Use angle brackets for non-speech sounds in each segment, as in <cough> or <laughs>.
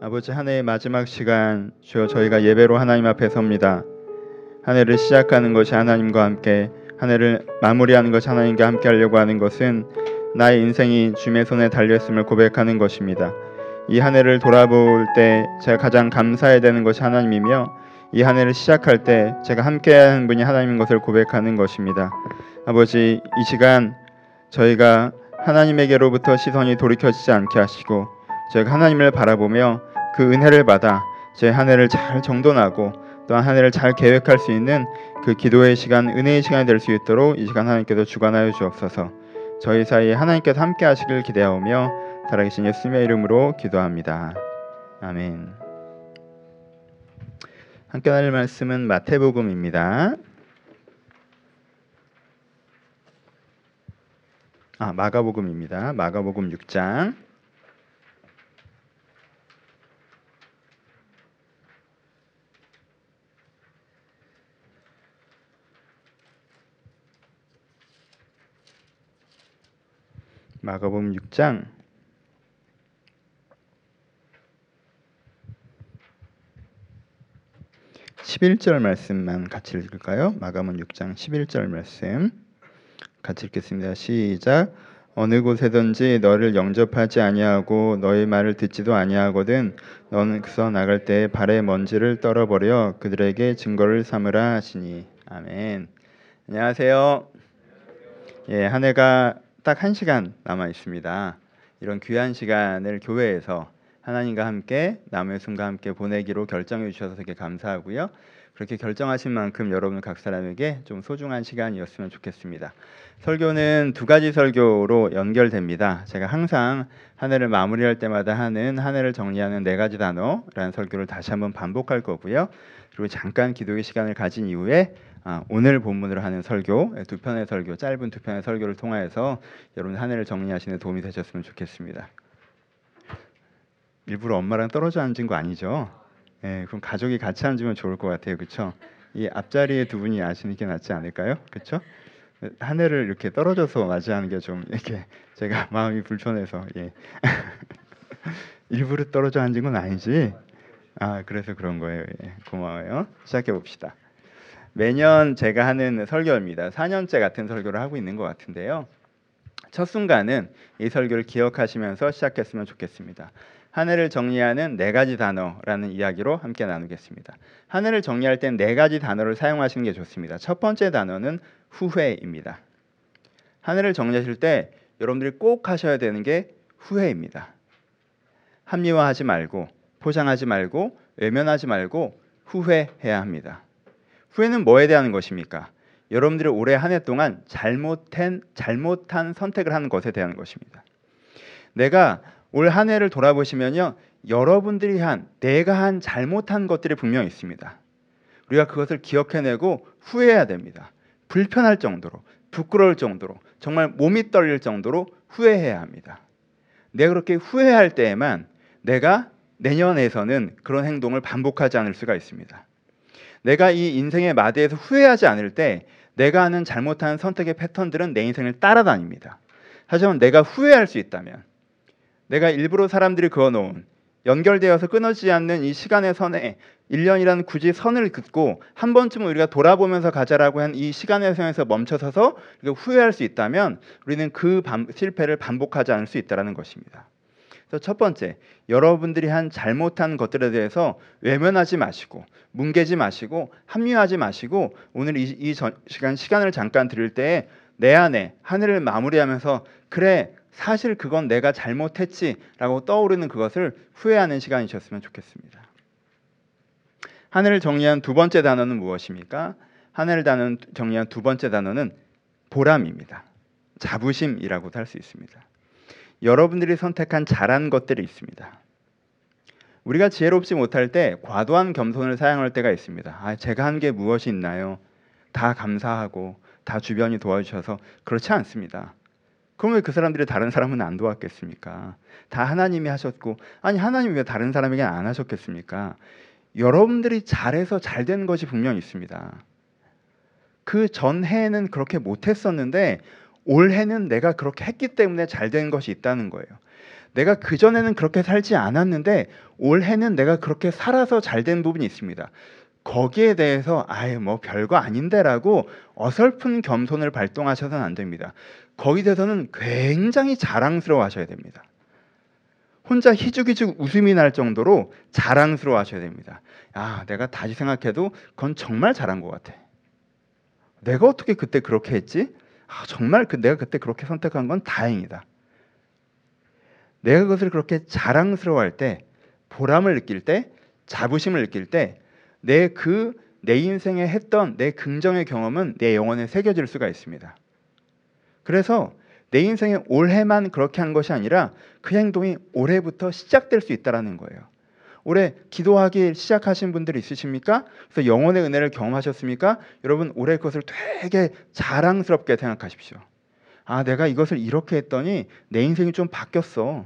아버지 한 해의 마지막 시간 주여 저희가 예배로 하나님 앞에 섭니다. 한 해를 시작하는 것이 하나님과 함께 한 해를 마무리하는 것이 하나님과 함께 하려고 하는 것은 나의 인생이 주님의 손에 달렸음을 고백하는 것입니다. 이 한 해를 돌아볼 때 제가 가장 감사해야 되는 것이 하나님이며 이 한 해를 시작할 때 제가 함께해야 하는 분이 하나님인 것을 고백하는 것입니다. 아버지 이 시간 저희가 하나님에게로부터 시선이 돌이켜지지 않게 하시고 저희가 하나님을 바라보며 그 은혜를 받아 제 한 해를 잘 정돈하고 또한 한 해를 잘 계획할 수 있는 그 기도의 시간, 은혜의 시간이 될 수 있도록 이 시간 하나님께서 주관하여 주옵소서. 저희 사이에 하나님께서 함께 하시길 기대하오며 살아계신 예수님의 이름으로 기도합니다. 아멘. 함께 나눌 말씀은 마태복음입니다. 아, 마가복음입니다. 마가복음 6장 마가복음 6장 11절 말씀만 같이 읽을까요? 마가복음 6장 11절 말씀 같이 읽겠습니다. 시작. 어느 곳에든지 너를 영접하지 아니하고 너의 말을 듣지도 아니하거든 너는 그서 나갈 때 발에 먼지를 떨어버려 그들에게 증거를 삼으라 하시니 아멘. 안녕하세요. 예, 한 해가 딱 한 시간 남아 있습니다. 이런 귀한 시간을 교회에서 하나님과 함께 남의 순과 함께 보내기로 결정해 주셔서 되게 감사하고요. 그렇게 결정하신 만큼 여러분 각 사람에게 좀 소중한 시간이었으면 좋겠습니다. 설교는 두 가지 설교로 연결됩니다. 제가 항상 한 해를 마무리할 때마다 하는 한 해를 정리하는 네 가지 단어라는 설교를 다시 한번 반복할 거고요. 그리고 잠깐 기도의 시간을 가진 이후에 아, 오늘 본문으로 하는 설교 두 편의 설교 짧은 두 편의 설교를 통하여서 여러분 한 해를 정리하시는 도움이 되셨으면 좋겠습니다. 일부러 엄마랑 떨어져 앉은 거 아니죠? 예, 그럼 가족이 같이 앉으면 좋을 것 같아요, 그렇죠? 이 앞자리에 두 분이 앉으는 게 낫지 않을까요? 그렇죠? 한 해를 이렇게 떨어져서 맞이하는 게 좀 이렇게 제가 <laughs> 마음이 불편해서 예. <laughs> 일부러 떨어져 앉은 건 아니지. 아 그래서 그런 거예요. 예. 고마워요. 시작해 봅시다. 매년 제가 하는 설교입니다. 4년째 같은 설교를 하고 있는 것 같은데요. 첫 순간은 이 설교를 기억하시면서 시작했으면 좋겠습니다. 한 해를 정리하는 네 가지 단어라는 이야기로 함께 나누겠습니다. 한 해를 정리할 땐 네 가지 단어를 사용하시는 게 좋습니다. 첫 번째 단어는 후회입니다. 한 해를 정리하실 때 여러분들이 꼭 하셔야 되는 게 후회입니다. 합리화하지 말고 포장하지 말고 외면하지 말고 후회해야 합니다. 후회는 뭐에 대한 것입니까? 여러분들이 올해 한 해 동안 잘못한 잘못한 선택을 하는 것에 대한 것입니다. 내가 올 한 해를 돌아보시면요. 여러분들이 한 내가 한 잘못한 것들이 분명히 있습니다. 우리가 그것을 기억해내고 후회해야 됩니다. 불편할 정도로 부끄러울 정도로 정말 몸이 떨릴 정도로 후회해야 합니다. 내가 그렇게 후회할 때에만 내가 내년에서는 그런 행동을 반복하지 않을 수가 있습니다. 내가 이 인생의 마대에서 후회하지 않을 때 내가 하는 잘못한 선택의 패턴들은 내 인생을 따라다닙니다. 하지만 내가 후회할 수 있다면 내가 일부러 사람들이 그어놓은 연결되어서 끊어지지 않는 이 시간의 선에 1년이라는 굳이 선을 긋고 한 번쯤은 우리가 돌아보면서 가자라고 한 이 시간의 선에서 멈춰서서 후회할 수 있다면 우리는 그 실패를 반복하지 않을 수 있다는 것입니다. 그래서 첫 번째, 여러분들이 한 잘못한 것들에 대해서 외면하지 마시고 뭉개지 마시고 합리화하지 마시고 오늘 이, 이 전, 시간 시간을 잠깐 드릴 때내 안에 하늘을 마무리하면서 그래 사실 그건 내가 잘못했지라고 떠오르는 그것을 후회하는 시간이셨으면 좋겠습니다. 하늘을 정리한 두 번째 단어는 무엇입니까? 하늘을 정리한 두 번째 단어는 보람입니다. 자부심이라고도 할 수 있습니다. 여러분들이 선택한 잘한 것들이 있습니다. 우리가 지혜롭지 못할 때 과도한 겸손을 사용할 때가 있습니다. 아, 제가 한 게 무엇이 있나요? 다 감사하고 다 주변이 도와주셔서 그렇지 않습니다. 왜그 사람들이 다른 사람은 안 도왔겠습니까? 다 하나님이 하셨고 아니 하나님이 왜 다른 사람에게 안 하셨겠습니까? 여러분들이 잘해서 잘 된 것이 분명히 있습니다. 그 전해에는 그렇게 못했었는데 올해는 내가 그렇게 했기 때문에 잘 된 것이 있다는 거예요. 내가 그 전에는 그렇게 살지 않았는데 올해는 내가 그렇게 살아서 잘 된 부분이 있습니다. 거기에 대해서 아예 뭐 별거 아닌데라고 어설픈 겸손을 발동하셔서는 안 됩니다. 거기에 대해서는 굉장히 자랑스러워 하셔야 됩니다. 혼자 희죽희죽 웃음이 날 정도로 자랑스러워 하셔야 됩니다. 아, 내가 다시 생각해도 그건 정말 잘한 것 같아. 내가 어떻게 그때 그렇게 했지? 아, 정말 그 내가 그때 그렇게 선택한 건 다행이다. 내가 그것을 그렇게 자랑스러워할 때, 보람을 느낄 때, 자부심을 느낄 때, 내그 내 인생에 했던 내 긍정의 경험은 내 영혼에 새겨질 수가 있습니다. 그래서 내 인생에 올해만 그렇게 한 것이 아니라 그 행동이 올해부터 시작될 수 있다라는 거예요. 올해 기도하기 시작하신 분들 있으십니까? 그래서 영혼의 은혜를 경험하셨습니까? 여러분 올해 그것을 되게 자랑스럽게 생각하십시오. 아, 내가 이것을 이렇게 했더니 내 인생이 좀 바뀌었어.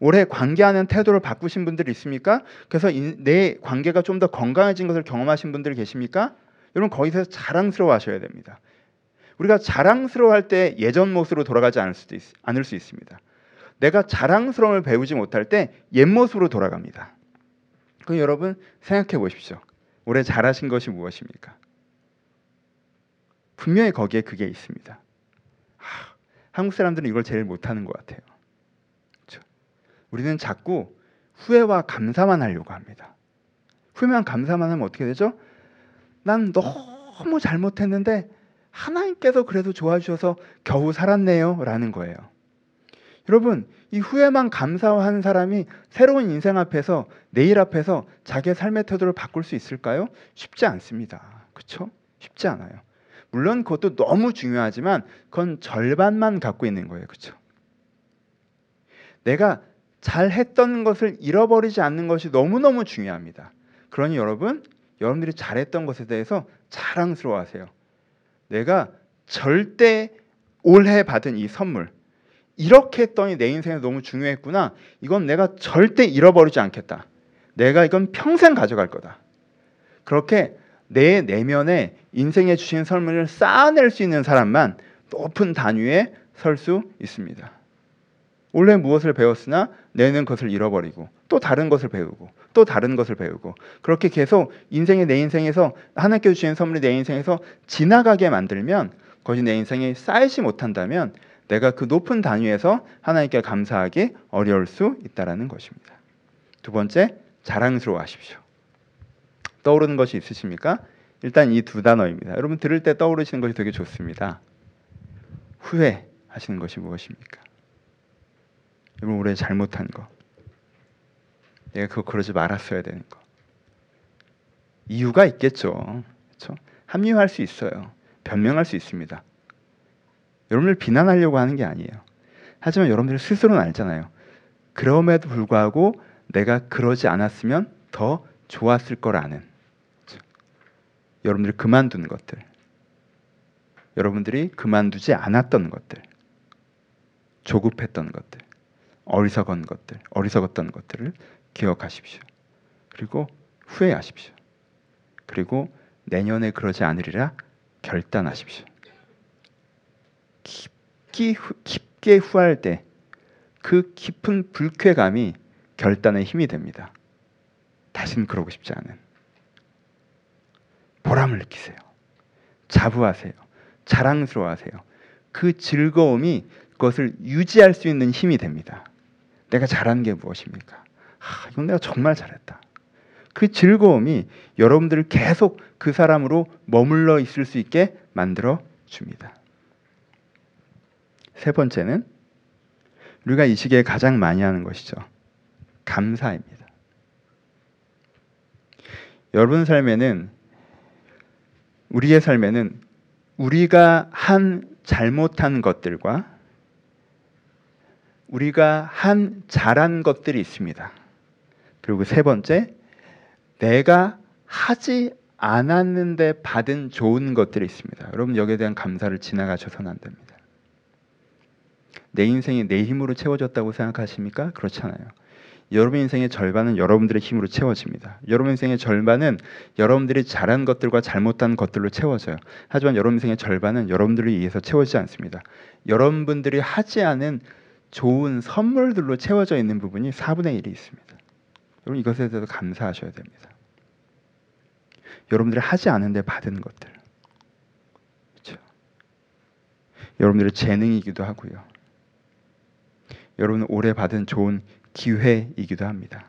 올해 관계하는 태도를 바꾸신 분들 있습니까? 그래서 인, 내 관계가 좀 더 건강해진 것을 경험하신 분들 계십니까? 여러분 거기서 자랑스러워 하셔야 됩니다. 우리가 자랑스러워할 때 예전 모습으로 돌아가지 않을 수도 있, 않을 수 있습니다. 내가 자랑스러움을 배우지 못할 때 옛 모습으로 돌아갑니다. 그 여러분 생각해 보십시오. 올해 잘하신 것이 무엇입니까? 분명히 거기에 그게 있습니다. 하, 한국 사람들은 이걸 제일 못하는 것 같아요. 그렇죠? 우리는 자꾸 후회와 감사만 하려고 합니다. 후회만 감사만 하면 어떻게 되죠? 난 너무 잘못했는데 하나님께서 그래도 좋아주셔서 겨우 살았네요라는 거예요. 여러분 이 후회만 감사한 사람이 새로운 인생 앞에서 내일 앞에서 자기의 삶의 태도를 바꿀 수 있을까요? 쉽지 않습니다. 그렇죠? 쉽지 않아요. 물론 그것도 너무 중요하지만 그건 절반만 갖고 있는 거예요. 그렇죠? 내가 잘 했던 것을 잃어버리지 않는 것이 너무너무 중요합니다. 그러니 여러분, 여러분들이 잘했던 것에 대해서 자랑스러워하세요. 내가 절대 올해 받은 이 선물 이렇게 했더니 내 인생에 너무 중요했구나. 이건 내가 절대 잃어버리지 않겠다. 내가 이건 평생 가져갈 거다. 그렇게 내 내면에 인생에 주신 선물을 쌓아낼 수 있는 사람만 높은 단위에 설 수 있습니다. 원래 무엇을 배웠으나 내는 것을 잃어버리고 또 다른 것을 배우고 또 다른 것을 배우고 그렇게 계속 인생의 내 인생에서 하나님께 주신 선물이 내 인생에서 지나가게 만들면 그것이 내 인생에 쌓이지 못한다면 내가 그 높은 단위에서 하나님께 감사하기 어려울 수 있다라는 것입니다. 두 번째, 자랑스러워하십시오. 떠오르는 것이 있으십니까? 일단 이 두 단어입니다. 여러분 들을 때 떠오르시는 것이 되게 좋습니다. 후회하시는 것이 무엇입니까? 여러분 올해 잘못한 거. 내가 그거 그러지 말았어야 되는 거. 이유가 있겠죠. 그렇죠? 합리화할 수 있어요. 변명할 수 있습니다. 여러분을 비난하려고 하는 게 아니에요. 하지만 여러분들 스스로는 알잖아요. 그럼에도 불구하고 내가 그러지 않았으면 더 좋았을 거라는? 여러분들이 그만둔 것들, 여러분들이 그만두지 않았던 것들, 조급했던 것들, 어리석은 것들, 어리석었던 것들을 기억하십시오. 그리고 후회하십시오. 그리고 내년에 그러지 않으리라 결단하십시오. 깊게, 깊게 후할 때 그 깊은 불쾌감이 결단의 힘이 됩니다. 다신 그러고 싶지 않은. 보람을 느끼세요. 자부하세요. 자랑스러워하세요. 그 즐거움이 그것을 유지할 수 있는 힘이 됩니다. 내가 잘한 게 무엇입니까? 아, 이건 내가 정말 잘했다. 그 즐거움이 여러분들을 계속 그 사람으로 머물러 있을 수 있게 만들어 줍니다. 세 번째는 우리가 이 시기에 가장 많이 하는 것이죠. 감사입니다. 여러분 삶에는 우리의 삶에는 우리가 한 잘못한 것들과 우리가 한 잘한 것들이 있습니다. 그리고 세 번째, 내가 하지 않았는데 받은 좋은 것들이 있습니다. 여러분 여기에 대한 감사를 지나가셔서는 안 됩니다. 내 인생이 내 힘으로 채워졌다고 생각하십니까? 그렇잖아요. 여러분 인생의 절반은 여러분들의 힘으로 채워집니다. 여러분 인생의 절반은 여러분들이 잘한 것들과 잘못한 것들로 채워져요. 하지만 여러분 인생의 절반은 여러분들을 위해서 채워지지 않습니다. 여러분들이 하지 않은 좋은 선물들로 채워져 있는 부분이 4분의 1이 있습니다. 여러분 이것에 대해서 감사하셔야 됩니다. 여러분들이 하지 않은데 받은 것들. 그렇죠? 여러분들의 재능이기도 하고요. 여러분 올해 받은 좋은 기회이기도 합니다.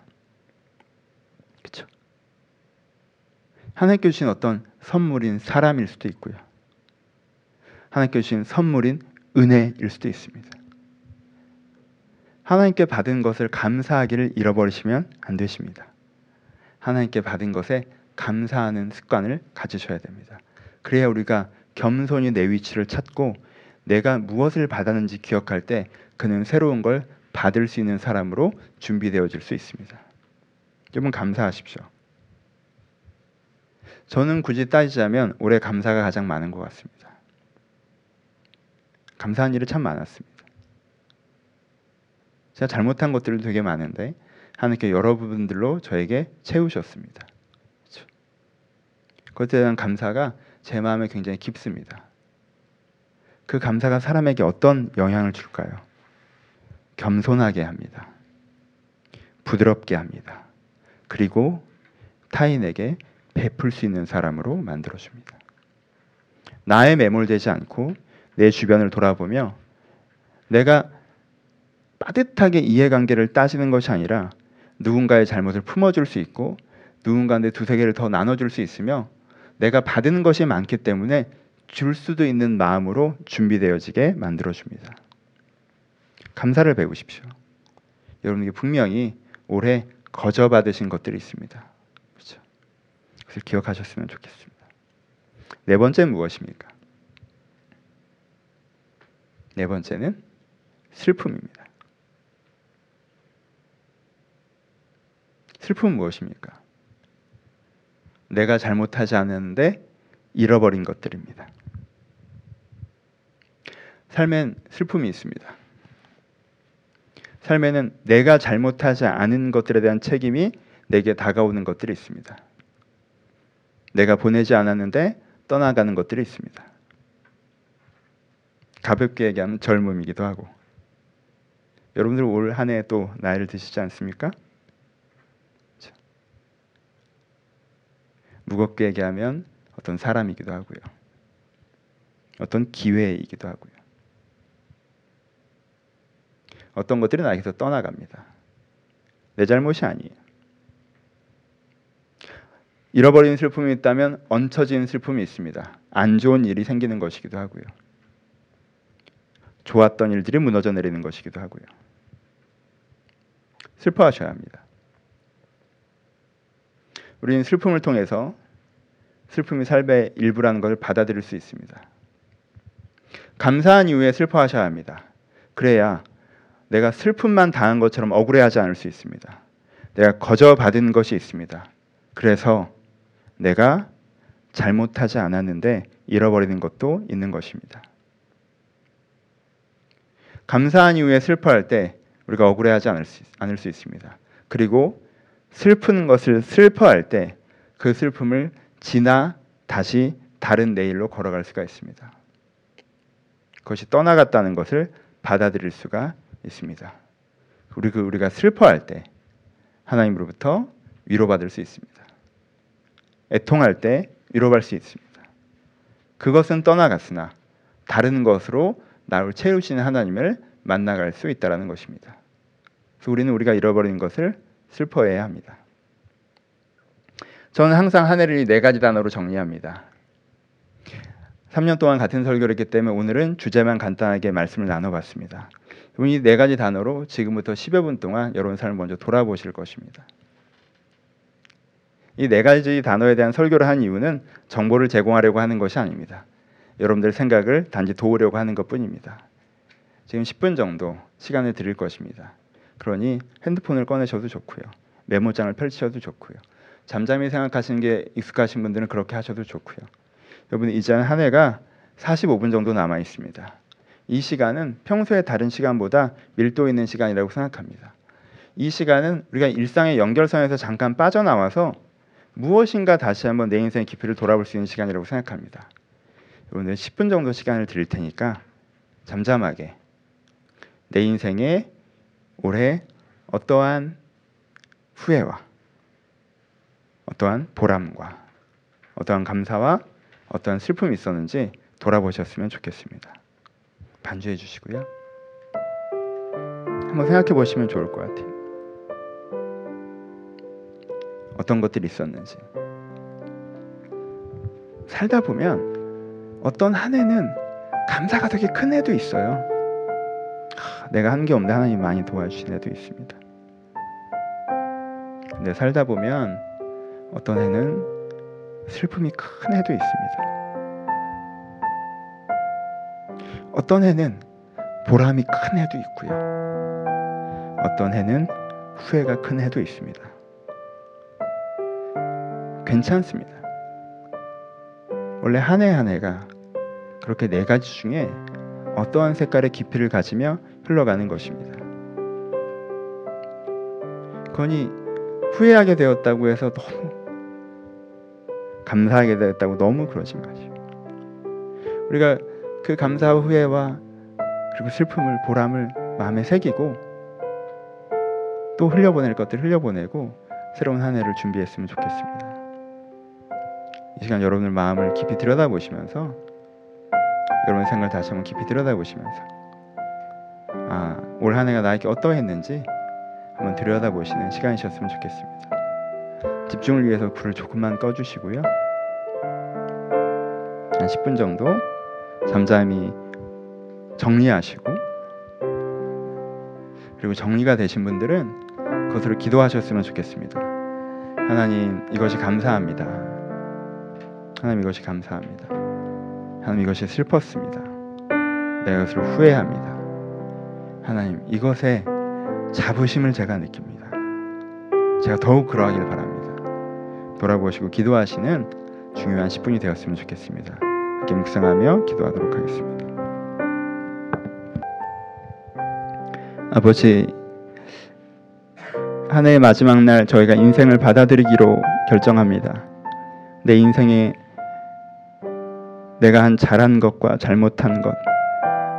하나님께 주신 어떤 선물인 사람일 수도 있고요. 하나님께 주신 선물인 은혜일 수도 있습니다. 하나님께 받은 것을 감사하기를 잃어버리시면 안 되십니다. 하나님께 받은 것에 감사하는 습관을 가지셔야 됩니다. 그래야 우리가 겸손히 내 위치를 찾고 내가 무엇을 받았는지 기억할 때 그는 새로운 걸 받을 수 있는 사람으로 준비되어질 수 있습니다. 여러분 감사하십시오. 저는 굳이 따지자면 올해 감사가 가장 많은 것 같습니다. 감사한 일이 참 많았습니다. 제가 잘못한 것들도 되게 많은데 하나님께 여러 부분들로 저에게 채우셨습니다. 그렇죠? 그것에 대한 감사가 제 마음에 굉장히 깊습니다. 그 감사가 사람에게 어떤 영향을 줄까요? 겸손하게 합니다. 부드럽게 합니다. 그리고 타인에게 베풀 수 있는 사람으로 만들어 줍니다. 나에 매몰되지 않고 내 주변을 돌아보며 내가 빠듯하게 이해관계를 따지는 것이 아니라 누군가의 잘못을 품어줄 수 있고 누군가한테 두세 개를 더 나눠줄 수 있으며 내가 받은 것이 많기 때문에 줄 수도 있는 마음으로 준비되어지게 만들어 줍니다. 감사를 배우십시오. 여러분에게 분명히 올해 거저 받으신 것들이 있습니다. 그렇죠? 그것을 기억하셨으면 좋겠습니다. 네 번째 무엇입니까? 네 번째는 슬픔입니다. 슬픔은 무엇입니까? 내가 잘못하지 않았는데 잃어버린 것들입니다. 삶엔 슬픔이 있습니다. 삶에는 내가 잘못하지 않은 것들에 대한 책임이 내게 다가오는 것들이 있습니다. 내가 보내지 않았는데 떠나가는 것들이 있습니다. 가볍게 얘기하면 젊음이기도 하고 여러분들 올 한 해 또 나이를 드시지 않습니까? 무겁게 얘기하면 어떤 사람이기도 하고요. 어떤 기회이기도 하고요. 어떤 것들이 나에게서 떠나갑니다. 내 잘못이 아니에요. 잃어버린 슬픔이 있다면 얹혀진 슬픔이 있습니다. 안 좋은 일이 생기는 것이기도 하고요. 좋았던 일들이 무너져 내리는 것이기도 하고요. 슬퍼하셔야 합니다. 우리는 슬픔을 통해서 슬픔이 삶의 일부라는 것을 받아들일 수 있습니다. 감사한 이후에 슬퍼하셔야 합니다. 그래야 내가 슬픔만 당한 것처럼 억울해하지 않을 수 있습니다. 내가 거저 받은 것이 있습니다. 그래서 내가 잘못하지 않았는데 잃어버리는 것도 있는 것입니다. 감사한 이후에 슬퍼할 때 우리가 억울해하지 않을 수, 않을 수 있습니다. 그리고 슬픈 것을 슬퍼할 때 그 슬픔을 지나 다시 다른 내일로 걸어갈 수가 있습니다. 그것이 떠나갔다는 것을 받아들일 수가 있습니다. 우리 그 우리가 슬퍼할 때 하나님으로부터 위로받을 수 있습니다. 애통할 때 위로받을 수 있습니다. 그것은 떠나갔으나 다른 것으로 나를 채우시는 하나님을 만나갈 수 있다라는 것입니다. 그래서 우리는 우리가 잃어버린 것을 슬퍼해야 합니다. 저는 항상 한 해를 네 가지 단어로 정리합니다. 3년 동안 같은 설교를 했기 때문에 오늘은 주제만 간단하게 말씀을 나눠봤습니다. 이 네 가지 단어로 지금부터 10여 분 동안 여러분 삶을 먼저 돌아보실 것입니다. 이 네 가지 단어에 대한 설교를 한 이유는 정보를 제공하려고 하는 것이 아닙니다. 여러분들 생각을 단지 도우려고 하는 것뿐입니다. 지금 10분 정도 시간을 드릴 것입니다. 그러니 핸드폰을 꺼내셔도 좋고요. 메모장을 펼치셔도 좋고요. 잠잠히 생각하시는 게 익숙하신 분들은 그렇게 하셔도 좋고요. 여러분 이제 한 해가 45분 정도 남아 있습니다. 이 시간은 평소에 다른 시간보다 밀도 있는 시간이라고 생각합니다. 이 시간은 우리가 일상의 연결선에서 잠깐 빠져나와서 무엇인가 다시 한번 내 인생의 깊이를 돌아볼 수 있는 시간이라고 생각합니다. 오늘 10분 정도 시간을 드릴 테니까 잠잠하게 내 인생에 올해 어떠한 후회와 어떠한 보람과 어떠한 감사와 어떠한 슬픔이 있었는지 돌아보셨으면 좋겠습니다. 반주해 주시고요. 한번 생각해 보시면 좋을 것 같아요. 어떤 것들이 있었는지. 살다 보면 어떤 한 해는 감사가 되게 큰 해도 있어요. 내가 한 게 없는데 하나님 많이 도와주신 해도 있습니다. 근데 살다 보면 어떤 해는 슬픔이 큰 해도 있습니다. 어떤 해는 보람이 큰 해도 있고요. 어떤 해는 후회가 큰 해도 있습니다. 괜찮습니다. 원래 한 해 한 해가 그렇게 네 가지 중에 어떠한 색깔의 깊이를 가지며 흘러가는 것입니다. 그러니 후회하게 되었다고 해서 너무 감사하게 되었다고 너무 그러지 마시고 우리가 그 감사와 후회와 그리고 슬픔을 보람을 마음에 새기고 또 흘려보낼 것들 흘려보내고 새로운 한 해를 준비했으면 좋겠습니다. 이 시간 여러분의 마음을 깊이 들여다보시면서 여러분의 생각을 다시 한번 깊이 들여다보시면서 아, 올 한 해가 나에게 어떠했는지 한번 들여다보시는 시간이셨으면 좋겠습니다. 집중을 위해서 불을 조금만 꺼주시고요. 한 10분 정도 잠잠히 정리하시고 그리고 정리가 되신 분들은 그것으로 기도하셨으면 좋겠습니다. 하나님 이것이 감사합니다. 하나님 이것이 감사합니다. 하나님 이것이 슬펐습니다. 내가 이것을 후회합니다. 하나님 이것에 자부심을 제가 느낍니다. 제가 더욱 그러하길 바랍니다. 돌아보시고 기도하시는 중요한 10분이 되었으면 좋겠습니다. 함께 묵상하며 기도하도록 하겠습니다. 아버지 한 해의 마지막 날 저희가 인생을 받아들이기로 결정합니다. 내 인생에 내가 한 잘한 것과 잘못한 것,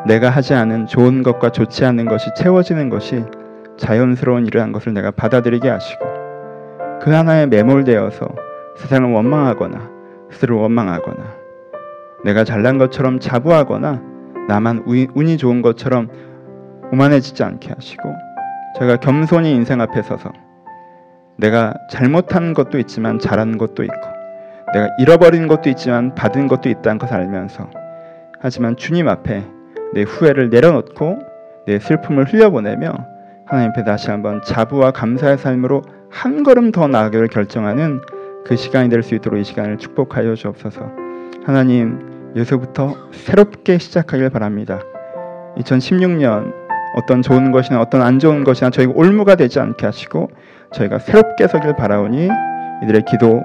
내가 하지 않은 좋은 것과 좋지 않은 것이 채워지는 것이 자연스러운 일이라는 것을 내가 받아들이게 하시고 그 하나에 매몰되어서 세상을 원망하거나 스스로 원망하거나 내가 잘난 것처럼 자부하거나 나만 운이 좋은 것처럼 오만해지지 않게 하시고 제가 겸손히 인생 앞에 서서 내가 잘못한 것도 있지만 잘한 것도 있고 내가 잃어버린 것도 있지만 받은 것도 있다는 것을 알면서 하지만 주님 앞에 내 후회를 내려놓고 내 슬픔을 흘려보내며 하나님 앞에 다시 한번 자부와 감사의 삶으로 한 걸음 더 나아가기를 결정하는 그 시간이 될 수 있도록 이 시간을 축복하여 주옵소서. 하나님 여기서부터 새롭게 시작하길 바랍니다. 2016년 어떤 좋은 것이나 어떤 안 좋은 것이나 저희가 올무가 되지 않게 하시고 저희가 새롭게 서길 바라오니 이들의 기도,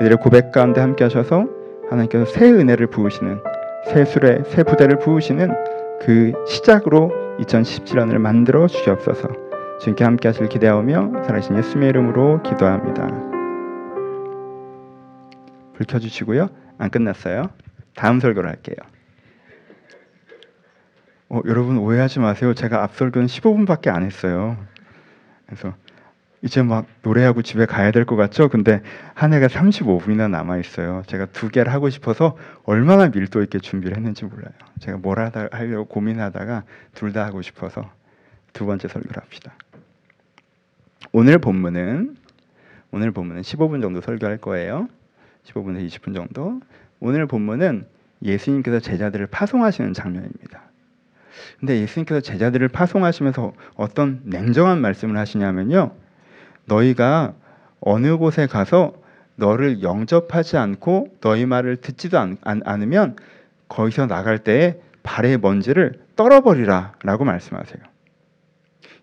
이들의 고백 가운데 함께 하셔서 하나님께서 새 은혜를 부으시는 새 술에 새 부대를 부으시는 그 시작으로 2017년을 만들어 주시옵소서. 주님께 함께 하실 기대하며 살아계신 예수님의 이름으로 기도합니다. 불 켜주시고요. 안 끝났어요. 다음 설교를 할게요. 어, 여러분 오해하지 마세요. 제가 앞 설교는 15분밖에 안 했어요. 그래서 이제 막 노래하고 집에 가야 될 것 같죠? 근데 한 해가 35분이나 남아 있어요. 제가 두 개를 하고 싶어서 얼마나 밀도 있게 준비를 했는지 몰라요. 제가 뭘 하다 하려고 고민하다가 둘 다 하고 싶어서 두 번째 설교를 합시다. 오늘 본문은 오늘 본문은 15분 정도 설교할 거예요. 15분에서 20분 정도. 오늘 본문은 예수님께서 제자들을 파송하시는 장면입니다. 근데 예수님께서 제자들을 파송하시면서 어떤 냉정한 말씀을 하시냐면요. 너희가 어느 곳에 가서 너를 영접하지 않고 너희 말을 듣지도 않, 으면 거기서 나갈 때에 발의 먼지를 떨어버리라 라고 말씀하세요.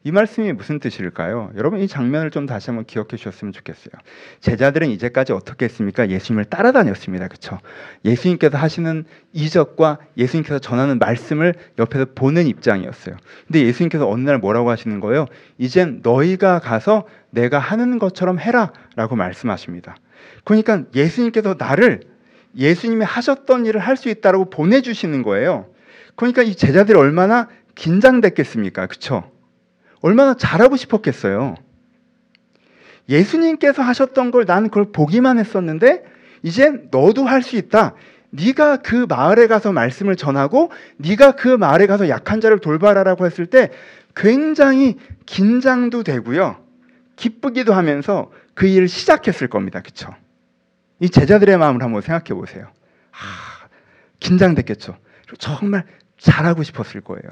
이 말씀이 무슨 뜻일까요? 여러분 이 장면을 좀 다시 한번 기억해 주셨으면 좋겠어요. 제자들은 이제까지 어떻게 했습니까? 예수님을 따라다녔습니다. 그렇죠? 예수님께서 하시는 이적과 예수님께서 전하는 말씀을 옆에서 보는 입장이었어요. 근데 예수님께서 어느 날 뭐라고 하시는 거예요? 이젠 너희가 가서 내가 하는 것처럼 해라라고 말씀하십니다. 그러니까 예수님께서 나를 예수님이 하셨던 일을 할 수 있다라고 보내주시는 거예요. 그러니까 이 제자들이 얼마나 긴장됐겠습니까? 그쵸? 얼마나 잘하고 싶었겠어요. 예수님께서 하셨던 걸 나는 그걸 보기만 했었는데 이제 너도 할 수 있다. 네가 그 마을에 가서 말씀을 전하고 네가 그 마을에 가서 약한 자를 돌봐라라고 했을 때 굉장히 긴장도 되고요. 기쁘기도 하면서 그 일을 시작했을 겁니다. 그렇죠? 이 제자들의 마음을 한번 생각해 보세요. 아, 긴장됐겠죠. 정말 잘하고 싶었을 거예요.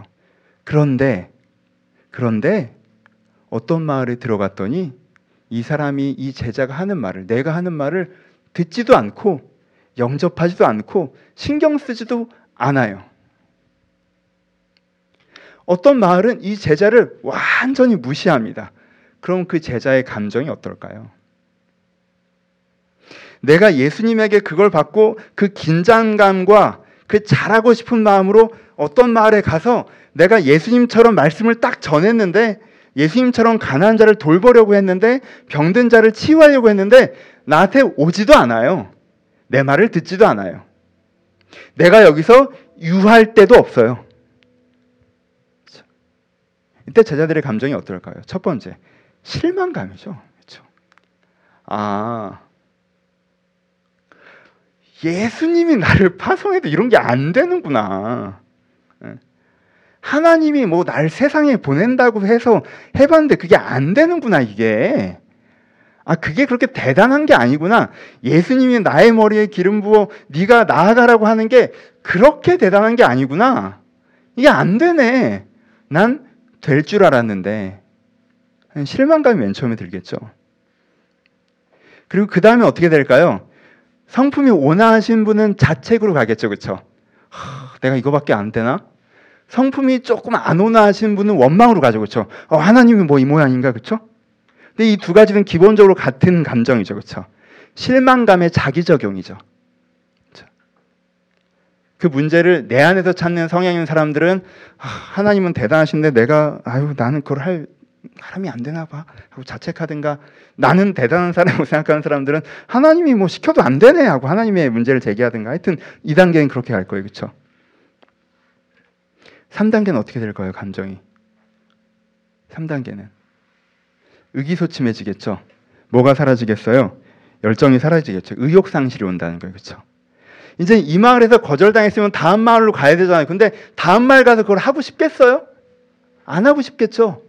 그런데 그런데 어떤 마을에 들어갔더니 이 사람이 이 제자가 하는 말을 내가 하는 말을 듣지도 않고 영접하지도 않고 신경 쓰지도 않아요. 어떤 마을은 이 제자를 완전히 무시합니다. 그럼 그 제자의 감정이 어떨까요? 내가 예수님에게 그걸 받고 그 긴장감과 그 잘하고 싶은 마음으로 어떤 마을에 가서 내가 예수님처럼 말씀을 딱 전했는데 예수님처럼 가난한 자를 돌보려고 했는데 병든 자를 치유하려고 했는데 나한테 오지도 않아요. 내 말을 듣지도 않아요. 내가 여기서 유할 때도 없어요. 이때 제자들의 감정이 어떨까요? 첫 번째, 실망감이죠. 그렇죠? 아, 예수님이 나를 파송해도 이런 게 안 되는구나. 예. 하나님이 뭐 날 세상에 보낸다고 해서 해봤는데 그게 안 되는구나, 이게. 아, 그게 그렇게 대단한 게 아니구나. 예수님이 나의 머리에 기름 부어 네가 나아가라고 하는 게 그렇게 대단한 게 아니구나. 이게 안 되네. 난 될 줄 알았는데. 실망감이 맨 처음에 들겠죠. 그리고 그 다음에 어떻게 될까요? 성품이 온화하신 분은 자책으로 가겠죠. 그렇죠? 내가 이거밖에 안 되나? 성품이 조금 안 온화하신 분은 원망으로 가죠. 그렇죠? 어, 하나님이 뭐 이 모양인가? 그렇죠? 근데 이 두 가지는 기본적으로 같은 감정이죠. 그렇죠? 실망감의 자기 적용이죠. 그렇죠? 그 문제를 내 안에서 찾는 성향인 사람들은 아, 하나님은 대단하신데 내가 아유 나는 그걸 할 사람이 안 되나 봐 하고 자책하든가 나는 대단한 사람이라고 <laughs> 생각하는 사람들은 하나님이 뭐 시켜도 안 되네 하고 하나님의 문제를 제기하든가 하여튼 2단계는 그렇게 갈 거예요. 그렇죠? 3단계는 어떻게 될 거예요? 감정이. 3단계는 의기소침해지겠죠. 뭐가 사라지겠어요? 열정이 사라지겠죠. 의욕 상실이 온다는 거예요. 그렇죠? 이제 이 마을에서 거절당했으면 다음 마을로 가야 되잖아요. 근데 다음 마을 가서 그걸 하고 싶겠어요? 안 하고 싶겠죠.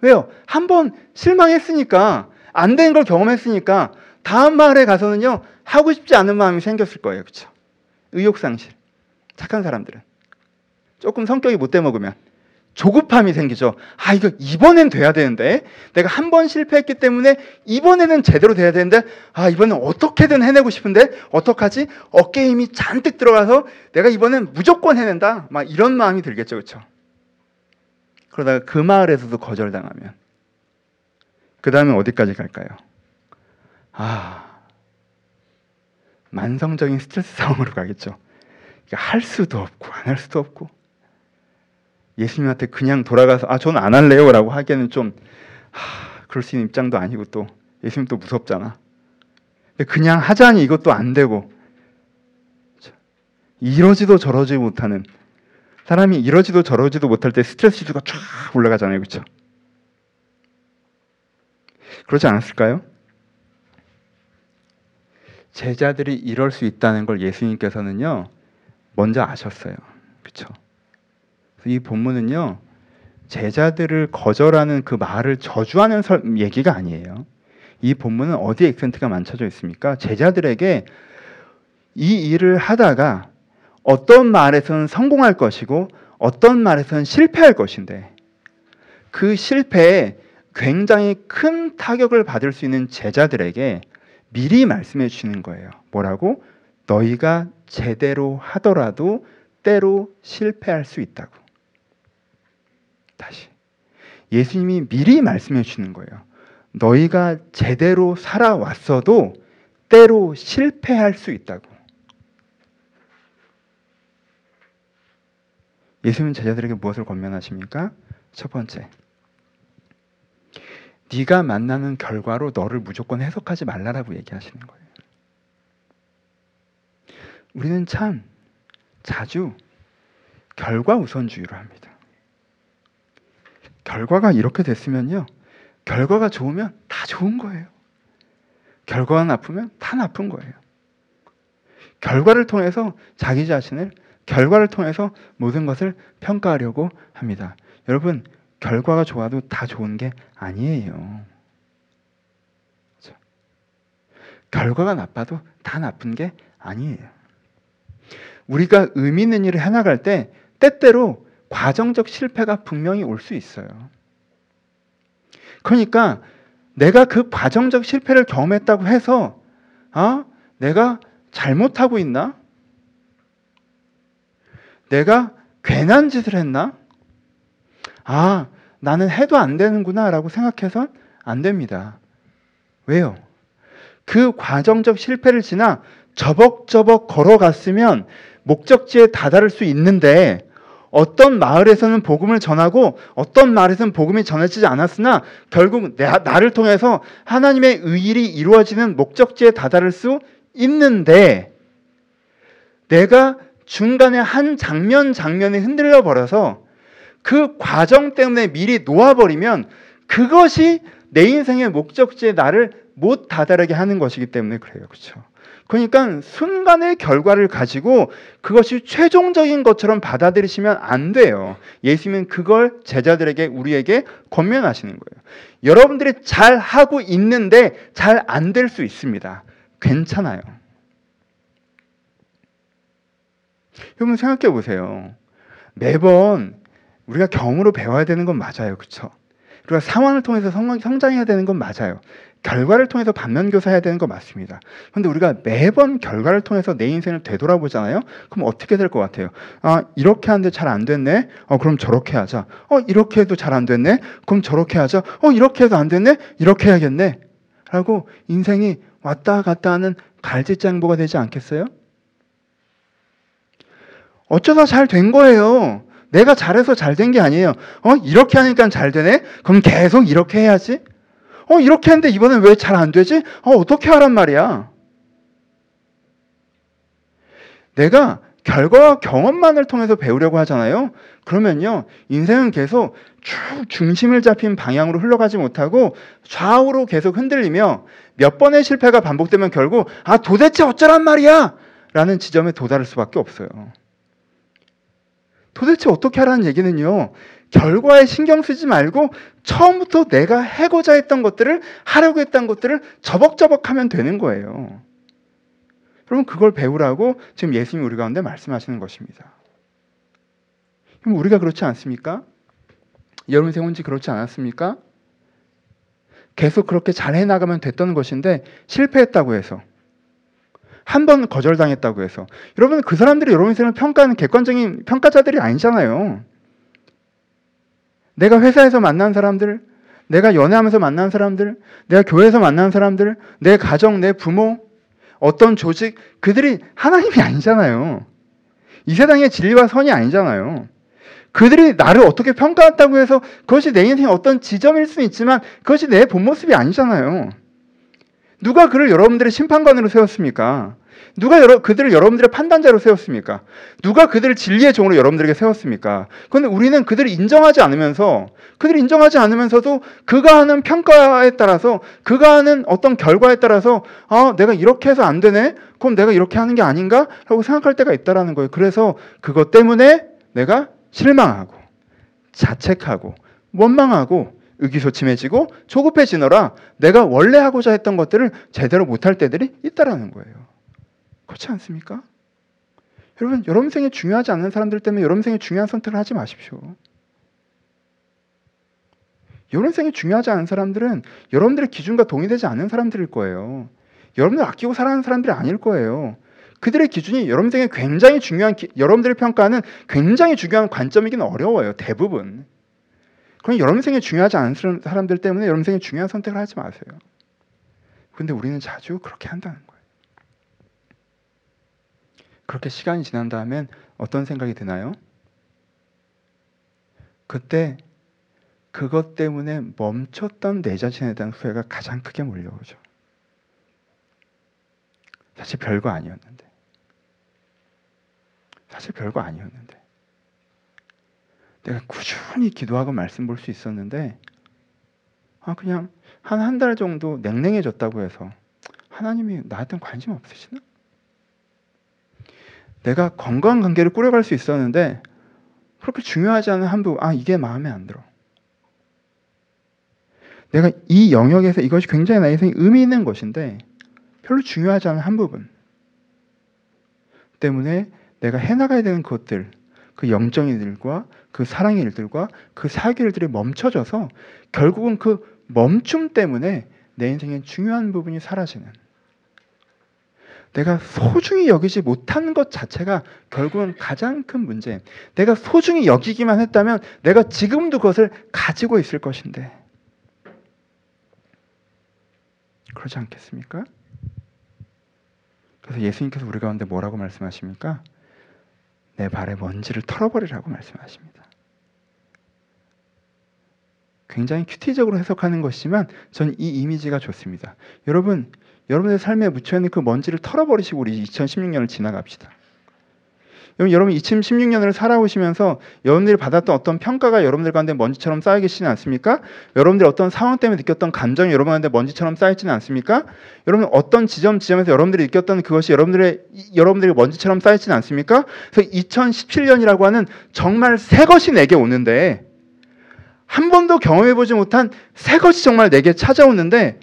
왜요? 한 번 실망했으니까 안 된 걸 경험했으니까 다음 마을에 가서는요 하고 싶지 않은 마음이 생겼을 거예요. 그렇죠? 의욕 상실. 착한 사람들은 조금 성격이 못돼 먹으면 조급함이 생기죠. 아, 이거 이번엔 돼야 되는데. 내가 한 번 실패했기 때문에 이번에는 제대로 돼야 되는데, 아, 이번엔 어떻게든 해내고 싶은데, 어떡하지? 어깨 힘이 잔뜩 들어가서 내가 이번엔 무조건 해낸다. 막 이런 마음이 들겠죠. 그렇죠? 그러다가 그 마을에서도 거절당하면, 그 다음에 어디까지 갈까요? 아, 만성적인 스트레스 상황으로 가겠죠. 할 수도 없고, 안 할 수도 없고. 예수님한테 그냥 돌아가서 아 저는 안 할래요라고 하기에는 좀 하, 그럴 수 있는 입장도 아니고 또 예수님 또 무섭잖아. 그냥 하자니 이것도 안 되고 이러지도 저러지 못하는 사람이 이러지도 저러지도 못할 때 스트레스 지수가 쫙 올라가잖아요, 그렇죠? 그렇지 않았을까요? 제자들이 이럴 수 있다는 걸 예수님께서는요 먼저 아셨어요, 그렇죠? 이 본문은요 제자들을 거절하는 그 말을 저주하는 얘기가 아니에요. 이 본문은 어디에 액센트가 만쳐져 있습니까? 제자들에게 이 일을 하다가 어떤 말에서는 성공할 것이고 어떤 말에서는 실패할 것인데 그 실패에 굉장히 큰 타격을 받을 수 있는 제자들에게 미리 말씀해 주시는 거예요. 뭐라고? 너희가 제대로 하더라도 때로 실패할 수 있다고. 다시 예수님이 미리 말씀해 주시는 거예요. 너희가 제대로 살아왔어도 때로 실패할 수 있다고. 예수님 제자들에게 무엇을 권면하십니까? 첫 번째, 네가 만나는 결과로 너를 무조건 해석하지 말라라고 얘기하시는 거예요. 우리는 참 자주 결과 우선주의로 합니다. 결과가 이렇게 됐으면요. 결과가 좋으면 다 좋은 거예요. 결과가 나쁘면 다 나쁜 거예요. 결과를 통해서 자기 자신을 결과를 통해서 모든 것을 평가하려고 합니다. 여러분, 결과가 좋아도 다 좋은 게 아니에요. 결과가 나빠도 다 나쁜 게 아니에요. 우리가 의미 있는 일을 해나갈 때 때때로 과정적 실패가 분명히 올 수 있어요. 그러니까 내가 그 과정적 실패를 경험했다고 해서 아, 내가 잘못하고 있나? 내가 괜한 짓을 했나? 아, 나는 해도 안 되는구나 라고 생각해선 안 됩니다. 왜요? 그 과정적 실패를 지나 저벅저벅 걸어갔으면 목적지에 다다를 수 있는데 어떤 마을에서는 복음을 전하고 어떤 마을에서는 복음이 전해지지 않았으나 결국 나, 나를 통해서 하나님의 의일이 이루어지는 목적지에 다다를 수 있는데 내가 중간에 한 장면 장면에 흔들려 버려서 그 과정 때문에 미리 놓아버리면 그것이 내 인생의 목적지에 나를 못 다다르게 하는 것이기 때문에 그래요. 그렇죠? 그러니까 순간의 결과를 가지고 그것이 최종적인 것처럼 받아들이시면 안 돼요. 예수님은 그걸 제자들에게 우리에게 권면하시는 거예요. 여러분들이 잘 하고 있는데 잘 안 될 수 있습니다. 괜찮아요. 여러분 생각해 보세요. 매번 우리가 경으로 배워야 되는 건 맞아요. 그렇죠? 우리가 상황을 통해서 성장해야 되는 건 맞아요. 결과를 통해서 반면교사해야 되는 거 맞습니다. 그런데 우리가 매번 결과를 통해서 내 인생을 되돌아보잖아요. 그럼 어떻게 될 것 같아요? 아 이렇게 하는데 잘 안 됐네. 어 그럼 저렇게 하자. 어 이렇게 해도 잘 안 됐네. 그럼 저렇게 하자. 어 이렇게 해도 안 됐네. 이렇게 해야겠네. 라고 인생이 왔다 갔다 하는 갈지장보가 되지 않겠어요? 어쩌다 잘 된 거예요. 내가 잘해서 잘 된 게 아니에요. 어 이렇게 하니까 잘 되네. 그럼 계속 이렇게 해야지. 어, 이렇게 했는데 이번엔 왜 잘 안 되지? 어, 어떻게 하란 말이야? 내가 결과와 경험만을 통해서 배우려고 하잖아요. 그러면요, 인생은 계속 쭉 중심을 잡힌 방향으로 흘러가지 못하고 좌우로 계속 흔들리며 몇 번의 실패가 반복되면 결국, 아, 도대체 어쩌란 말이야! 라는 지점에 도달할 수밖에 없어요. 도대체 어떻게 하라는 얘기는요, 결과에 신경 쓰지 말고 처음부터 내가 해고자 했던 것들을 하려고 했던 것들을 저벅저벅 하면 되는 거예요. 여러분 그걸 배우라고 지금 예수님이 우리 가운데 말씀하시는 것입니다. 그럼 우리가 그렇지 않습니까? 여러분 생원지 그렇지 않았습니까? 계속 그렇게 잘 해나가면 됐던 것인데 실패했다고 해서 한 번 거절당했다고 해서 여러분 그 사람들이 여러분 인생을 평가하는 객관적인 평가자들이 아니잖아요. 내가 회사에서 만난 사람들, 내가 연애하면서 만난 사람들, 내가 교회에서 만난 사람들, 내 가정, 내 부모, 어떤 조직, 그들이 하나님이 아니잖아요. 이 세상의 진리와 선이 아니잖아요. 그들이 나를 어떻게 평가했다고 해서 그것이 내 인생의 어떤 지점일 수는 있지만 그것이 내 본 모습이 아니잖아요. 누가 그를 여러분들의 심판관으로 세웠습니까? 누가 여러, 그들을 여러분들의 판단자로 세웠습니까? 누가 그들을 진리의 종으로 여러분들에게 세웠습니까? 그런데 우리는 그들을 인정하지 않으면서 그들을 인정하지 않으면서도 그가 하는 평가에 따라서 그가 하는 어떤 결과에 따라서 아 내가 이렇게 해서 안 되네 그럼 내가 이렇게 하는 게 아닌가 라고 생각할 때가 있다라는 거예요 그래서 그것 때문에 내가 실망하고 자책하고 원망하고 의기소침해지고 조급해지너라 내가 원래 하고자 했던 것들을 제대로 못할 때들이 있다라는 거예요 그렇지 않습니까? 여러분, 여러분 생에 중요하지 않는 사람들 때문에 여러분 생에 중요한 선택을 하지 마십시오. 여러분 생에 중요하지 않은 사람들은 여러분들의 기준과 동의되지 않는 사람들일 거예요. 여러분들 아끼고 사랑하는 사람들이 아닐 거예요. 그들의 기준이 여러분 생에 굉장히 중요한 여러분들의 평가는 굉장히 중요한 관점이기는 어려워요. 대부분. 그럼 여러분 생에 중요하지 않은 사람들 때문에 여러분 생에 중요한 선택을 하지 마세요. 근데 우리는 자주 그렇게 한다는 거예요. 그렇게 시간이 지난 다음엔 어떤 생각이 드나요? 그때 그것 때문에 멈췄던 내 자신에 대한 후회가 가장 크게 몰려오죠. 사실 별거 아니었는데. 사실 별거 아니었는데. 내가 꾸준히 기도하고 말씀 볼 수 있었는데 아 그냥 한 한 달 정도 냉랭해졌다고 해서 하나님이 나한테 관심 없으시나? 내가 건강한 관계를 꾸려갈 수 있었는데 그렇게 중요하지 않은 한 부분, 아 이게 마음에 안 들어. 내가 이 영역에서 이것이 굉장히 나의 인생에 의미 있는 것인데 별로 중요하지 않은 한 부분 때문에 내가 해나가야 되는 것들, 그 영적인 일들과 그 사랑의 일들과 그 사역의 일들이 멈춰져서 결국은 그 멈춤 때문에 내 인생의 중요한 부분이 사라지는 내가 소중히 여기지 못한 것 자체가 결국은 가장 큰 문제. 내가 소중히 여기기만 했다면 내가 지금도 그것을 가지고 있을 것인데. 그러지 않겠습니까? 그래서 예수님께서 우리 가운데 뭐라고 말씀하십니까? 내 발에 먼지를 털어버리라고 말씀하십니다. 굉장히 큐티적으로 해석하는 것이지만 전 이 이미지가 좋습니다. 여러분, 여러분의 삶에 묻혀있는 그 먼지를 털어버리시고 우리 2016년을 지나갑시다. 여러분 2016년을 살아오시면서 여러분들이 받았던 어떤 평가가 여러분들 가운데 먼지처럼 쌓여 계시지 않습니까? 여러분들이 어떤 상황 때문에 느꼈던 감정이 여러분 한테 먼지처럼 쌓이지는 않습니까? 여러분 어떤 지점 지점에서 여러분들이 느꼈던 그것이 여러분들의 여러분들이 먼지처럼 쌓이지는 않습니까? 그래서 2017년이라고 하는 정말 새 것이 내게 오는데 한 번도 경험해 보지 못한 새 것이 정말 내게 찾아오는데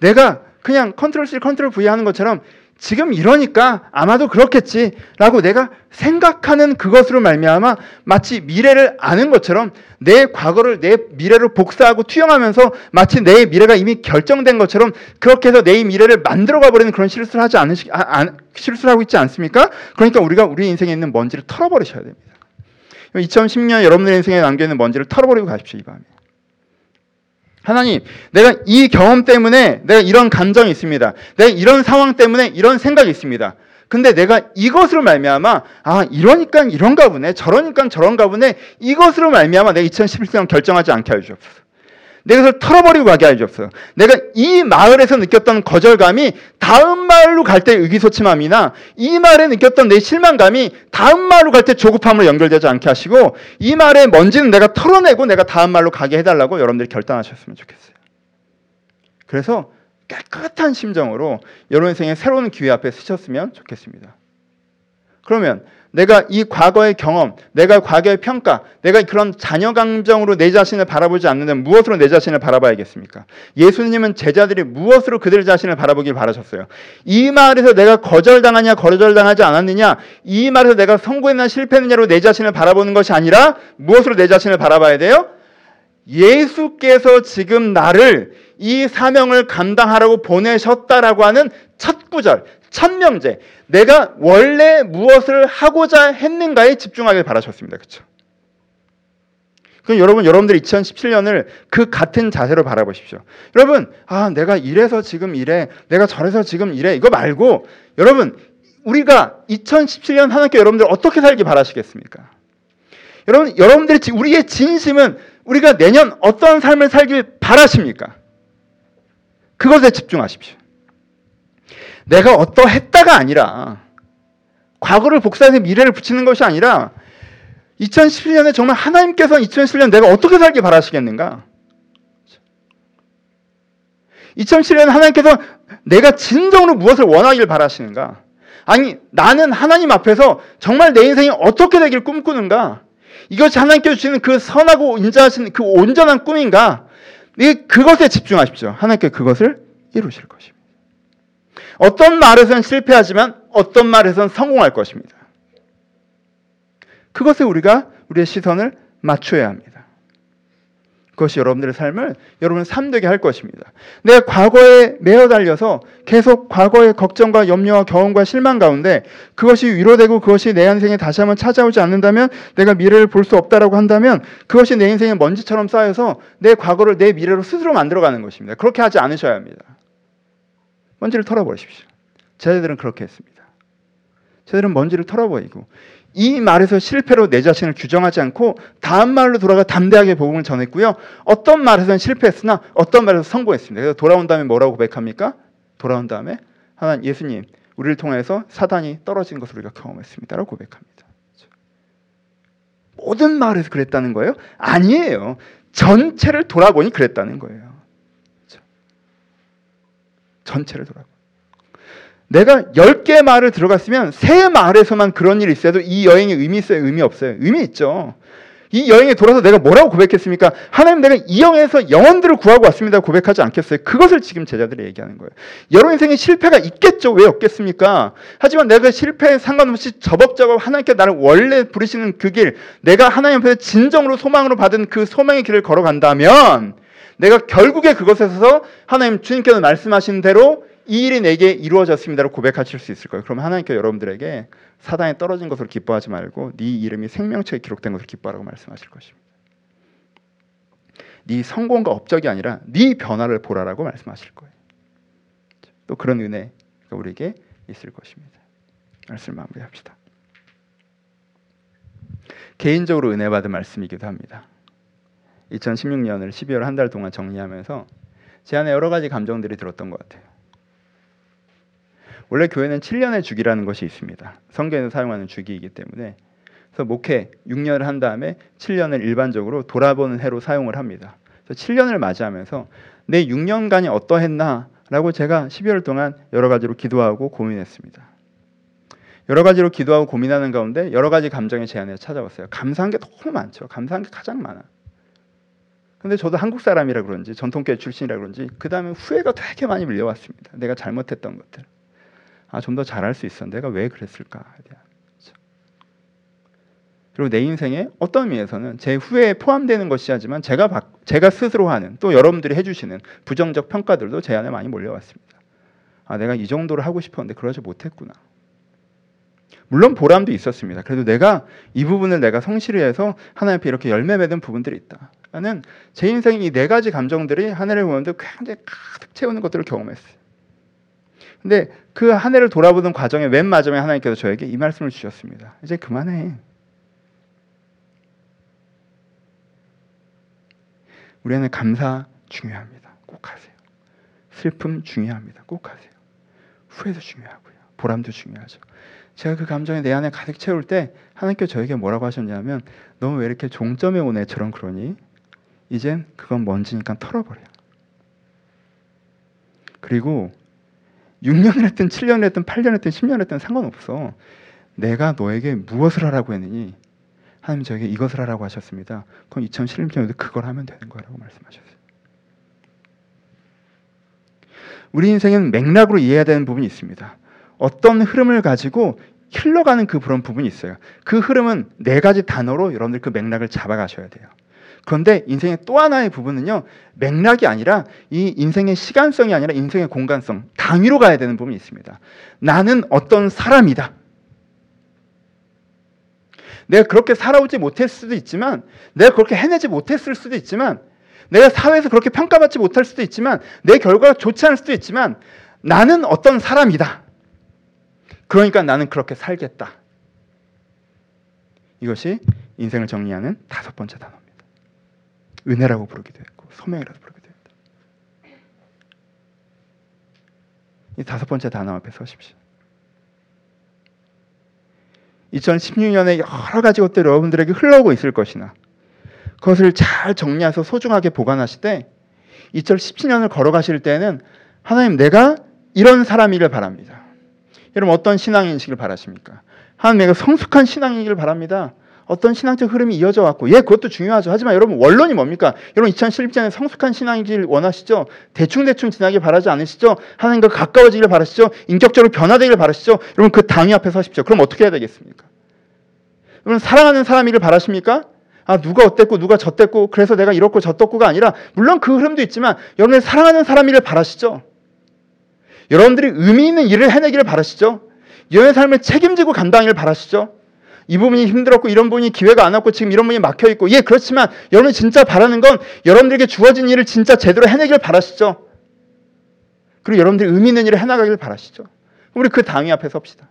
내가 그냥 컨트롤 C, 컨트롤 V 하는 것처럼 지금 이러니까 아마도 그렇겠지라고 내가 생각하는 그것으로 말미암아 마치 미래를 아는 것처럼 내 과거를 내 미래로 복사하고 투영하면서 마치 내 미래가 이미 결정된 것처럼 그렇게 해서 내 미래를 만들어가 버리는 그런 실수를 하지 않으시 아, 아, 실수를 하고 있지 않습니까? 그러니까 우리가 우리 인생에 있는 먼지를 털어버리셔야 됩니다. 2010년 여러분의 인생에 남겨 있는 먼지를 털어버리고 가십시오 이 밤에. 하나님, 내가 이 경험 때문에 내가 이런 감정이 있습니다. 내가 이런 상황 때문에 이런 생각이 있습니다. 근데 내가 이것으로 말미암아 아 이러니까 이런가 보네 저러니까 저런가 보네 이것으로 말미암아 내가 2011년 결정하지 않게 해주옵소서. 내가 그것을 털어버리고 가게 하옵소서. 내가 이 마을에서 느꼈던 거절감이 다음 마을로 갈 때 의기소침함이나 이 마을에 느꼈던 내 실망감이 다음 마을로 갈 때 조급함으로 연결되지 않게 하시고 이 마을의 먼지는 내가 털어내고 내가 다음 마을로 가게 해달라고 여러분들이 결단하셨으면 좋겠어요. 그래서 깨끗한 심정으로 여러분 인생의 새로운 기회 앞에 서셨으면 좋겠습니다. 그러면 내가 이 과거의 경험, 내가 과거의 평가, 내가 그런 자녀 감정으로 내 자신을 바라보지 않는데 무엇으로 내 자신을 바라봐야겠습니까? 예수님은 제자들이 무엇으로 그들 자신을 바라보길 바라셨어요. 이 말에서 내가 거절당하냐, 거절당하지 않았느냐, 이 말에서 내가 성공했나 실패했느냐로 내 자신을 바라보는 것이 아니라 무엇으로 내 자신을 바라봐야 돼요? 예수께서 지금 나를 이 사명을 감당하라고 보내셨다라고 하는 첫 구절, 천명제. 내가 원래 무엇을 하고자 했는가에 집중하길 바라셨습니다. 그렇죠? 그럼 여러분, 여러분들 2017년을 그 같은 자세로 바라보십시오. 여러분, 아, 내가 이래서 지금 이래, 내가 저래서 지금 이래, 이거 말고, 여러분, 우리가 2017년 하나님께 여러분들 어떻게 살기 바라시겠습니까? 여러분, 여러분들이, 우리의 진심은 우리가 내년 어떤 삶을 살길 바라십니까? 그것에 집중하십시오. 내가 어떠했다가 아니라 과거를 복사해서 미래를 붙이는 것이 아니라 2017년에 정말 하나님께서 2017년 내가 어떻게 살기 바라시겠는가? 2017년 하나님께서 내가 진정으로 무엇을 원하길 바라시는가? 아니, 나는 하나님 앞에서 정말 내 인생이 어떻게 되길 꿈꾸는가? 이것이 하나님께서 주시는 그 선하고 인자하신 그 온전한 꿈인가? 그것에 집중하십시오. 하나님께 그것을 이루실 것입니다. 어떤 말에선 실패하지만 어떤 말에선 성공할 것입니다. 그것에 우리가 우리의 시선을 맞춰야 합니다. 그것이 여러분들의 삶을 여러분의 삶되게 할 것입니다. 내가 과거에 매어 달려서 계속 과거의 걱정과 염려와 경험과 실망 가운데 그것이 위로되고 그것이 내 인생에 다시 한번 찾아오지 않는다면 내가 미래를 볼 수 없다라고 한다면 그것이 내 인생에 먼지처럼 쌓여서 내 과거를 내 미래로 스스로 만들어가는 것입니다. 그렇게 하지 않으셔야 합니다. 먼지를 털어버리십시오. 제자들은 그렇게 했습니다. 제자들은 먼지를 털어버리고 이 말에서 실패로 내 자신을 규정하지 않고 다음 말로 돌아가 담대하게 복음을 전했고요. 어떤 말에서는 실패했으나 어떤 말에서 성공했습니다. 그래서 돌아온 다음에 뭐라고 고백합니까? 돌아온 다음에 하나님 예수님 우리를 통해서 사단이 떨어진 것을 우리가 경험했습니다라고 고백합니다. 모든 마을에서 그랬다는 거예요? 아니에요. 전체를 돌아보니 그랬다는 거예요. 전체를 돌아보. 내가 10개 마을을 들어갔으면 세 마을에서만 그런 일이 있어도 이 여행에 의미 있어요? 의미 없어요? 의미 있죠. 이 여행에 돌아서 내가 뭐라고 고백했습니까? 하나님 내가 이 여행에서 영혼들을 구하고 왔습니다. 고백하지 않겠어요? 그것을 지금 제자들이 얘기하는 거예요. 여러분 인생에 실패가 있겠죠. 왜 없겠습니까? 하지만 내가 실패에 상관없이 저벅저벅 하나님께 나를 원래 부르시는 그 길, 내가 하나님 앞에 진정으로 소망으로 받은 그 소망의 길을 걸어간다면 내가 결국에 그것에서 하나님 주님께서 말씀하신 대로 이 일이 내게 이루어졌습니다로 고백하실 수 있을 거예요. 그럼 하나님께서 여러분들에게 사단에 떨어진 것으로 기뻐하지 말고 네 이름이 생명책에 기록된 것으로 기뻐하라고 말씀하실 것입니다. 네 성공과 업적이 아니라 네 변화를 보라라고 말씀하실 거예요. 또 그런 은혜가 우리에게 있을 것입니다. 말씀 마무리합시다. 개인적으로 은혜 받은 말씀이기도 합니다. 2016년을 12월 한 달 동안 정리하면서 제 안에 여러 가지 감정들이 들었던 것 같아요. 원래 교회는 7년의 주기라는 것이 있습니다. 성경에서 사용하는 주기이기 때문에 그래서 목회 6년을 한 다음에 7년을 일반적으로 돌아보는 해로 사용을 합니다. 그래서 7년을 맞이하면서 내 6년간이 어떠했나라고 제가 12월 동안 여러 가지로 기도하고 고민했습니다. 여러 가지로 기도하고 고민하는 가운데 여러 가지 감정이 제 안에 찾아왔어요. 감사한 게 너무 많죠. 감사한 게 가장 많아. 근데 저도 한국 사람이라 그런지 전통교회 출신이라 그런지 그 다음에 후회가 되게 많이 밀려왔습니다. 내가 잘못했던 것들. 아, 좀 더 잘할 수 있어. 내가 왜 그랬을까? 그렇죠. 그리고 내 인생에 어떤 의미에서는 제 후회에 포함되는 것이 하지만 제가 바, 제가 스스로 하는 또 여러분들이 해주시는 부정적 평가들도 제 안에 많이 몰려왔습니다. 아, 내가 이 정도로 하고 싶었는데 그러지 못했구나. 물론 보람도 있었습니다. 그래도 내가 이 부분을 내가 성실히 해서 하나님 앞에 이렇게 열매 맺은 부분들이 있다. 나는 제 인생 이 네 가지 감정들이 하늘을 보는데 굉장히 가득 채우는 것들을 경험했어요. 근데 그 한 해를 돌아보는 과정에 맨 마지막에 하나님께서 저에게 이 말씀을 주셨습니다. 이제 그만해. 우리는 감사 중요합니다. 꼭 하세요. 슬픔 중요합니다. 꼭 하세요. 후회도 중요하고요. 보람도 중요하죠. 제가 그 감정이 내 안에 가득 채울 때 하나님께 저에게 뭐라고 하셨냐면 너무 왜 이렇게 종점에 온 애처럼 그러니? 이젠 그건 먼지니까 털어버려. 그리고 6년을 했든 7년을 했든 8년을 했든 10년을 했든 상관없어. 내가 너에게 무엇을 하라고 했느니 하나님 저에게 이것을 하라고 하셨습니다. 그럼 2016년에도 그걸 하면 되는 거라고 말씀하셨어요. 우리 인생은 맥락으로 이해해야 되는 부분이 있습니다. 어떤 흐름을 가지고 흘러가는 그 그런 부분이 있어요. 그 흐름은 네 가지 단어로 여러분들 그 맥락을 잡아가셔야 돼요. 그런데 인생의 또 하나의 부분은요, 맥락이 아니라 이 인생의 시간성이 아니라 인생의 공간성, 당위로 가야 되는 부분이 있습니다. 나는 어떤 사람이다. 내가 그렇게 살아오지 못했을 수도 있지만, 내가 그렇게 해내지 못했을 수도 있지만, 내가 사회에서 그렇게 평가받지 못할 수도 있지만, 내 결과가 좋지 않을 수도 있지만, 나는 어떤 사람이다. 그러니까 나는 그렇게 살겠다. 이것이 인생을 정리하는 다섯 번째 단어. 은혜라고 부르기도 했고 소명이라고 부르기도 했다. 이 다섯 번째 단어 앞에 서십시오. 2016년에 여러 가지 것들이 여러분들에게 흘러오고 있을 것이나 그것을 잘 정리해서 소중하게 보관하실 때 2017년을 걸어가실 때는 하나님 내가 이런 사람이길 바랍니다. 여러분 어떤 신앙인식을 바라십니까? 하나님 내가 성숙한 신앙이길 바랍니다. 어떤 신앙적 흐름이 이어져 왔고, 예, 그것도 중요하죠. 하지만 여러분, 원론이 뭡니까? 여러분, 2017년에 성숙한 신앙이길 원하시죠? 대충대충 지나길 바라지 않으시죠? 하나님과 가까워지길 바라시죠? 인격적으로 변화되길 바라시죠? 여러분, 그 당위 앞에 서십시오. 그럼 어떻게 해야 되겠습니까? 여러분, 사랑하는 사람이길 바라십니까? 아, 누가 어땠고, 누가 저땠고, 그래서 내가 이렇고 저떴고가 아니라, 물론 그 흐름도 있지만, 여러분이 사랑하는 사람이길 바라시죠? 여러분들이 의미 있는 일을 해내기를 바라시죠? 여러분의 삶을 책임지고 감당하기를 바라시죠? 이 부분이 힘들었고 이런 부분이 기회가 안 왔고 지금 이런 부분이 막혀 있고 예 그렇지만 여러분이 진짜 바라는 건 여러분들에게 주어진 일을 진짜 제대로 해내길 바라시죠. 그리고 여러분들이 의미 있는 일을 해나가길 바라시죠. 우리 그 당위 앞에 섭시다.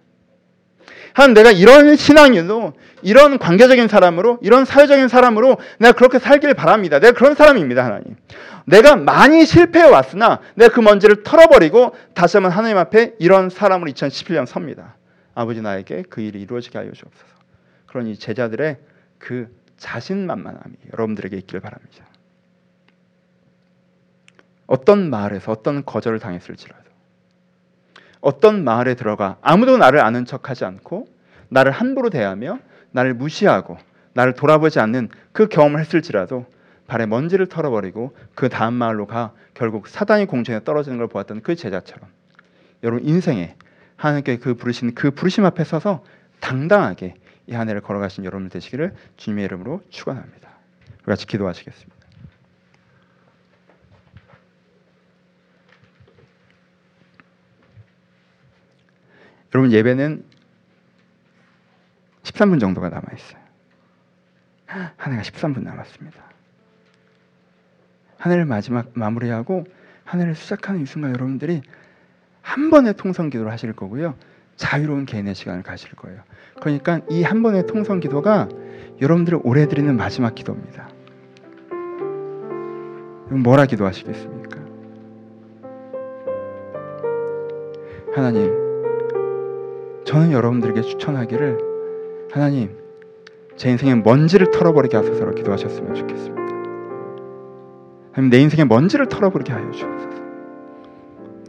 한 내가 이런 신앙인으로 이런 관계적인 사람으로 이런 사회적인 사람으로 내가 그렇게 살길 바랍니다. 내가 그런 사람입니다, 하나님. 내가 많이 실패해 왔으나 내가 그 먼지를 털어버리고 다시 한번 하나님 앞에 이런 사람으로 2017년 섭니다. 아버지 나에게 그 일이 이루어지게 하여 주옵소서. 그러니 제자들의 그 자신만만함이 여러분들에게 있길 바랍니다. 어떤 마을에서 어떤 거절을 당했을지라도 어떤 마을에 들어가 아무도 나를 아는 척하지 않고 나를 함부로 대하며 나를 무시하고 나를 돌아보지 않는 그 경험을 했을지라도 발에 먼지를 털어버리고 그 다음 마을로 가 결국 사단이 공중에 떨어지는 걸 보았던 그 제자처럼 여러분 인생에 하나님께 그 부르신 그 부르심 앞에 서서 당당하게 이 한 해를 걸어가신 여러분 되시기를 주님의 이름으로 축원합니다. 우리 같이 기도하시겠습니다. 여러분 예배는 13분 정도가 남아 있어요. 한 해가 13분 남았습니다. 한 해를 마지막 마무리하고 한 해를 시작하는 이 순간 여러분들이 한 번의 통성 기도를 하실 거고요. 자유로운 개인의 시간을 가실 거예요. 그러니까 이 한 번의 통성 기도가 여러분들을 오래 드리는 마지막 기도입니다. 뭐라 기도하시겠습니까? 하나님, 저는 여러분들에게 추천하기를 하나님, 제 인생의 먼지를 털어버리게 하소서로 기도하셨으면 좋겠습니다. 하나님, 내 인생의 먼지를 털어버리게 하여 주옵소서.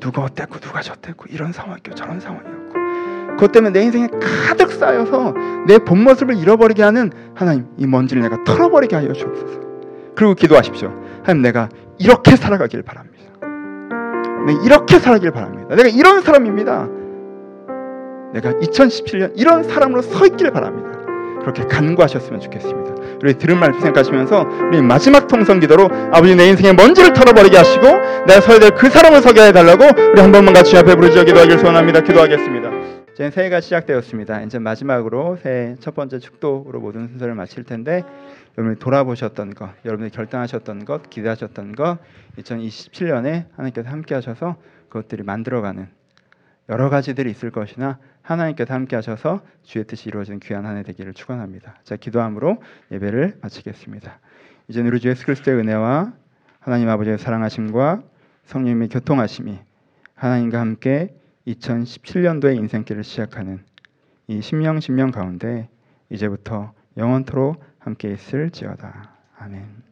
누가 어땠고 누가 저땠고 이런 상황이고 저런 상황이었고 그것 때문에 내 인생에 가득 쌓여서 내 본 모습을 잃어버리게 하는 하나님 이 먼지를 내가 털어버리게 하여 주옵소서. 그리고 기도하십시오. 하나님 내가 이렇게 살아가길 바랍니다. 네, 이렇게 살아길 바랍니다. 내가 이런 사람입니다. 내가 2017년 이런 사람으로 서 있길 바랍니다. 그렇게 간구하셨으면 좋겠습니다. 우리 들은 말씀 생각하시면서 우리 마지막 통성 기도로 아버지 내 인생의 먼지를 털어버리게 하시고 내가 서야 될 그 사람을 서게 해달라고 우리 한 번만 같이 앞에 부르짖어 기도하길 소원합니다. 기도하겠습니다. 이제 새해가 시작되었습니다. 이제 마지막으로 새해 첫 번째 축도로 모든 순서를 마칠 텐데 여러분이 돌아보셨던 것, 여러분이 결단하셨던 것, 기대하셨던 것, 2027년에 하나님께서 함께하셔서 그것들이 만들어가는 여러 가지들이 있을 것이나 하나님께서 함께하셔서 주의 뜻이 이루어지는 귀한 한 해 되기를 축원합니다. 자 기도함으로 예배를 마치겠습니다. 이제 우리 주 예수 그리스도의 은혜와 하나님 아버지의 사랑하심과 성령님의 교통하심이 하나님과 함께 2017년도의 인생길을 시작하는 이 신명 신명 가운데 이제부터 영원토록 함께 있을지어다. 아멘.